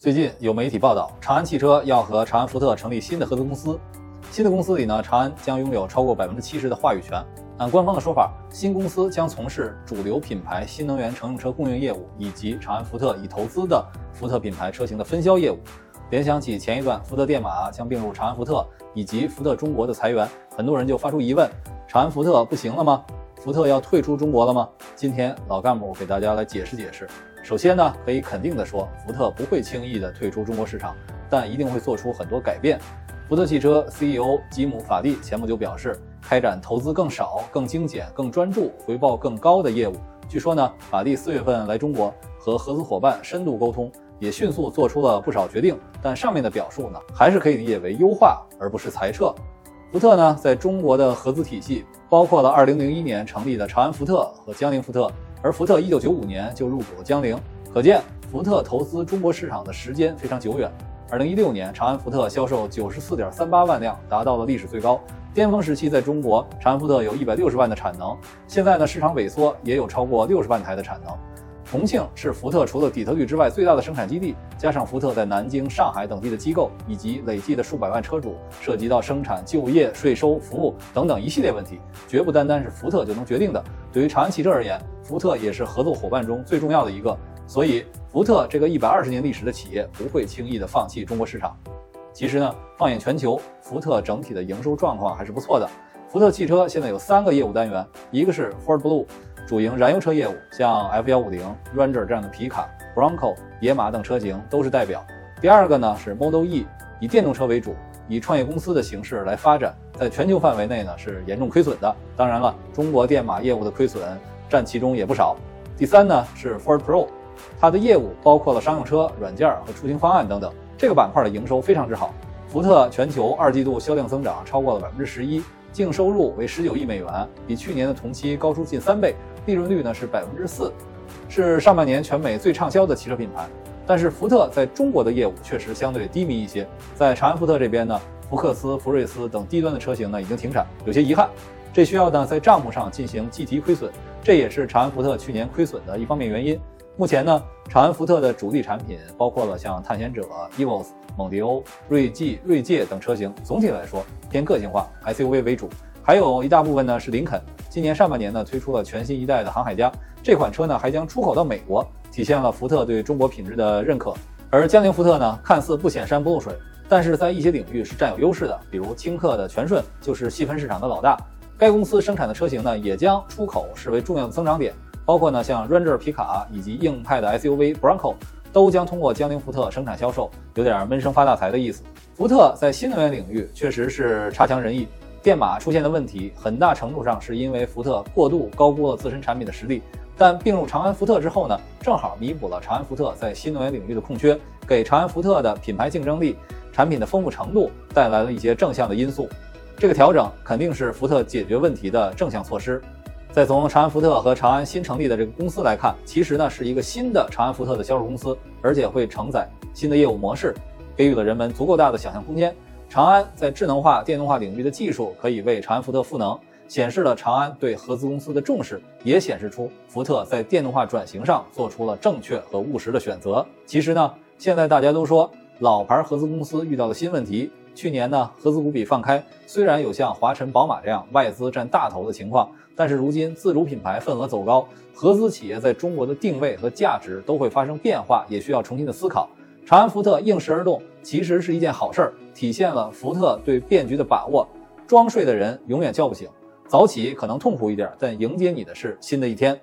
最近有媒体报道，长安汽车要和长安福特成立新的合资公司。新的公司里呢，长安将拥有超过百分之七十的话语权。按官方的说法，新公司将从事主流品牌新能源乘用车供应业务，以及长安福特已投资的福特品牌车型的分销业务。联想起前一段福特电马将并入长安福特，以及福特中国的裁员，很多人就发出疑问：长安福特不行了吗？福特要退出中国了吗？今天老干部给大家来解释解释。首先呢，可以肯定的说，福特不会轻易的退出中国市场，但一定会做出很多改变。福特汽车 CEO 吉姆·法蒂前不久表示。开展投资更少、更精简、更专注、回报更高的业务。据说呢，法蒂四月份来中国和合资伙伴深度沟通，也迅速做出了不少决定。但上面的表述呢，还是可以理解为优化，而不是裁撤。福特呢，在中国的合资体系包括了2001年成立的长安福特和江铃福特，而福特1995年就入股了江铃，可见福特投资中国市场的时间非常久远。2016年，长安福特销售94.38万辆，达到了历史最高。巅峰时期，在中国，长安福特有一百六十万的产能。现在呢，市场萎缩，也有超过六十万台的产能。重庆是福特除了底特律之外最大的生产基地，加上福特在南京、上海等地的机构，以及累计的数百万车主，涉及到生产、就业、税收、服务等等一系列问题，绝不单单是福特就能决定的。对于长安汽车而言，福特也是合作伙伴中最重要的一个，所以福特这个一百二十年历史的企业不会轻易的放弃中国市场。其实呢，放眼全球，福特整体的营收状况还是不错的。福特汽车现在有三个业务单元，一个是 Ford Blue，主营燃油车业务，像 F150、Ranger 这样的皮卡，Bronco、野马等车型都是代表。第二个呢是 Model E，以电动车为主，以创业公司的形式来发展，在全球范围内呢是严重亏损的。当然了，中国电马业务的亏损占其中也不少。第三呢是 Ford Pro，它的业务包括了商用车、软件和出行方案等等。这个板块的营收非常之好，福特全球二季度销量增长超过了百分之十一，净收入为十九亿美元，比去年的同期高出近三倍，利润率呢是百分之四，是上半年全美最畅销的汽车品牌。但是福特在中国的业务确实相对低迷一些，在长安福特这边呢，福克斯、福睿斯等低端的车型呢已经停产，有些遗憾，这需要呢在账目上进行计提亏损，这也是长安福特去年亏损的一方面原因。目前呢，长安福特的主力产品包括了像探险者、EVOS、蒙迪欧、锐际、锐界等车型，总体来说偏个性化，SUV 为主。还有一大部分呢是林肯。今年上半年呢推出了全新一代的航海家，这款车呢还将出口到美国，体现了福特对中国品质的认可。而江铃福特呢，看似不显山不露水，但是在一些领域是占有优势的，比如轻客的全顺就是细分市场的老大。该公司生产的车型呢，也将出口视为重要的增长点。包括呢，像 Ranger 皮卡以及硬派的 SUV Bronco 都将通过江铃福特生产销售，有点闷声发大财的意思。福特在新能源领域确实是差强人意，电马出现的问题很大程度上是因为福特过度高估了自身产品的实力。但并入长安福特之后呢，正好弥补了长安福特在新能源领域的空缺，给长安福特的品牌竞争力、产品的丰富程度带来了一些正向的因素。这个调整肯定是福特解决问题的正向措施。再从长安福特和长安新成立的这个公司来看，其实呢是一个新的长安福特的销售公司，而且会承载新的业务模式，给予了人们足够大的想象空间。长安在智能化、电动化领域的技术可以为长安福特赋能，显示了长安对合资公司的重视，也显示出福特在电动化转型上做出了正确和务实的选择。其实呢，现在大家都说老牌合资公司遇到了新问题。去年呢，合资股比放开，虽然有像华晨宝马这样外资占大头的情况，但是如今自主品牌份额走高，合资企业在中国的定位和价值都会发生变化，也需要重新的思考。长安福特应时而动，其实是一件好事儿，体现了福特对变局的把握。装睡的人永远叫不醒，早起可能痛苦一点，但迎接你的是新的一天。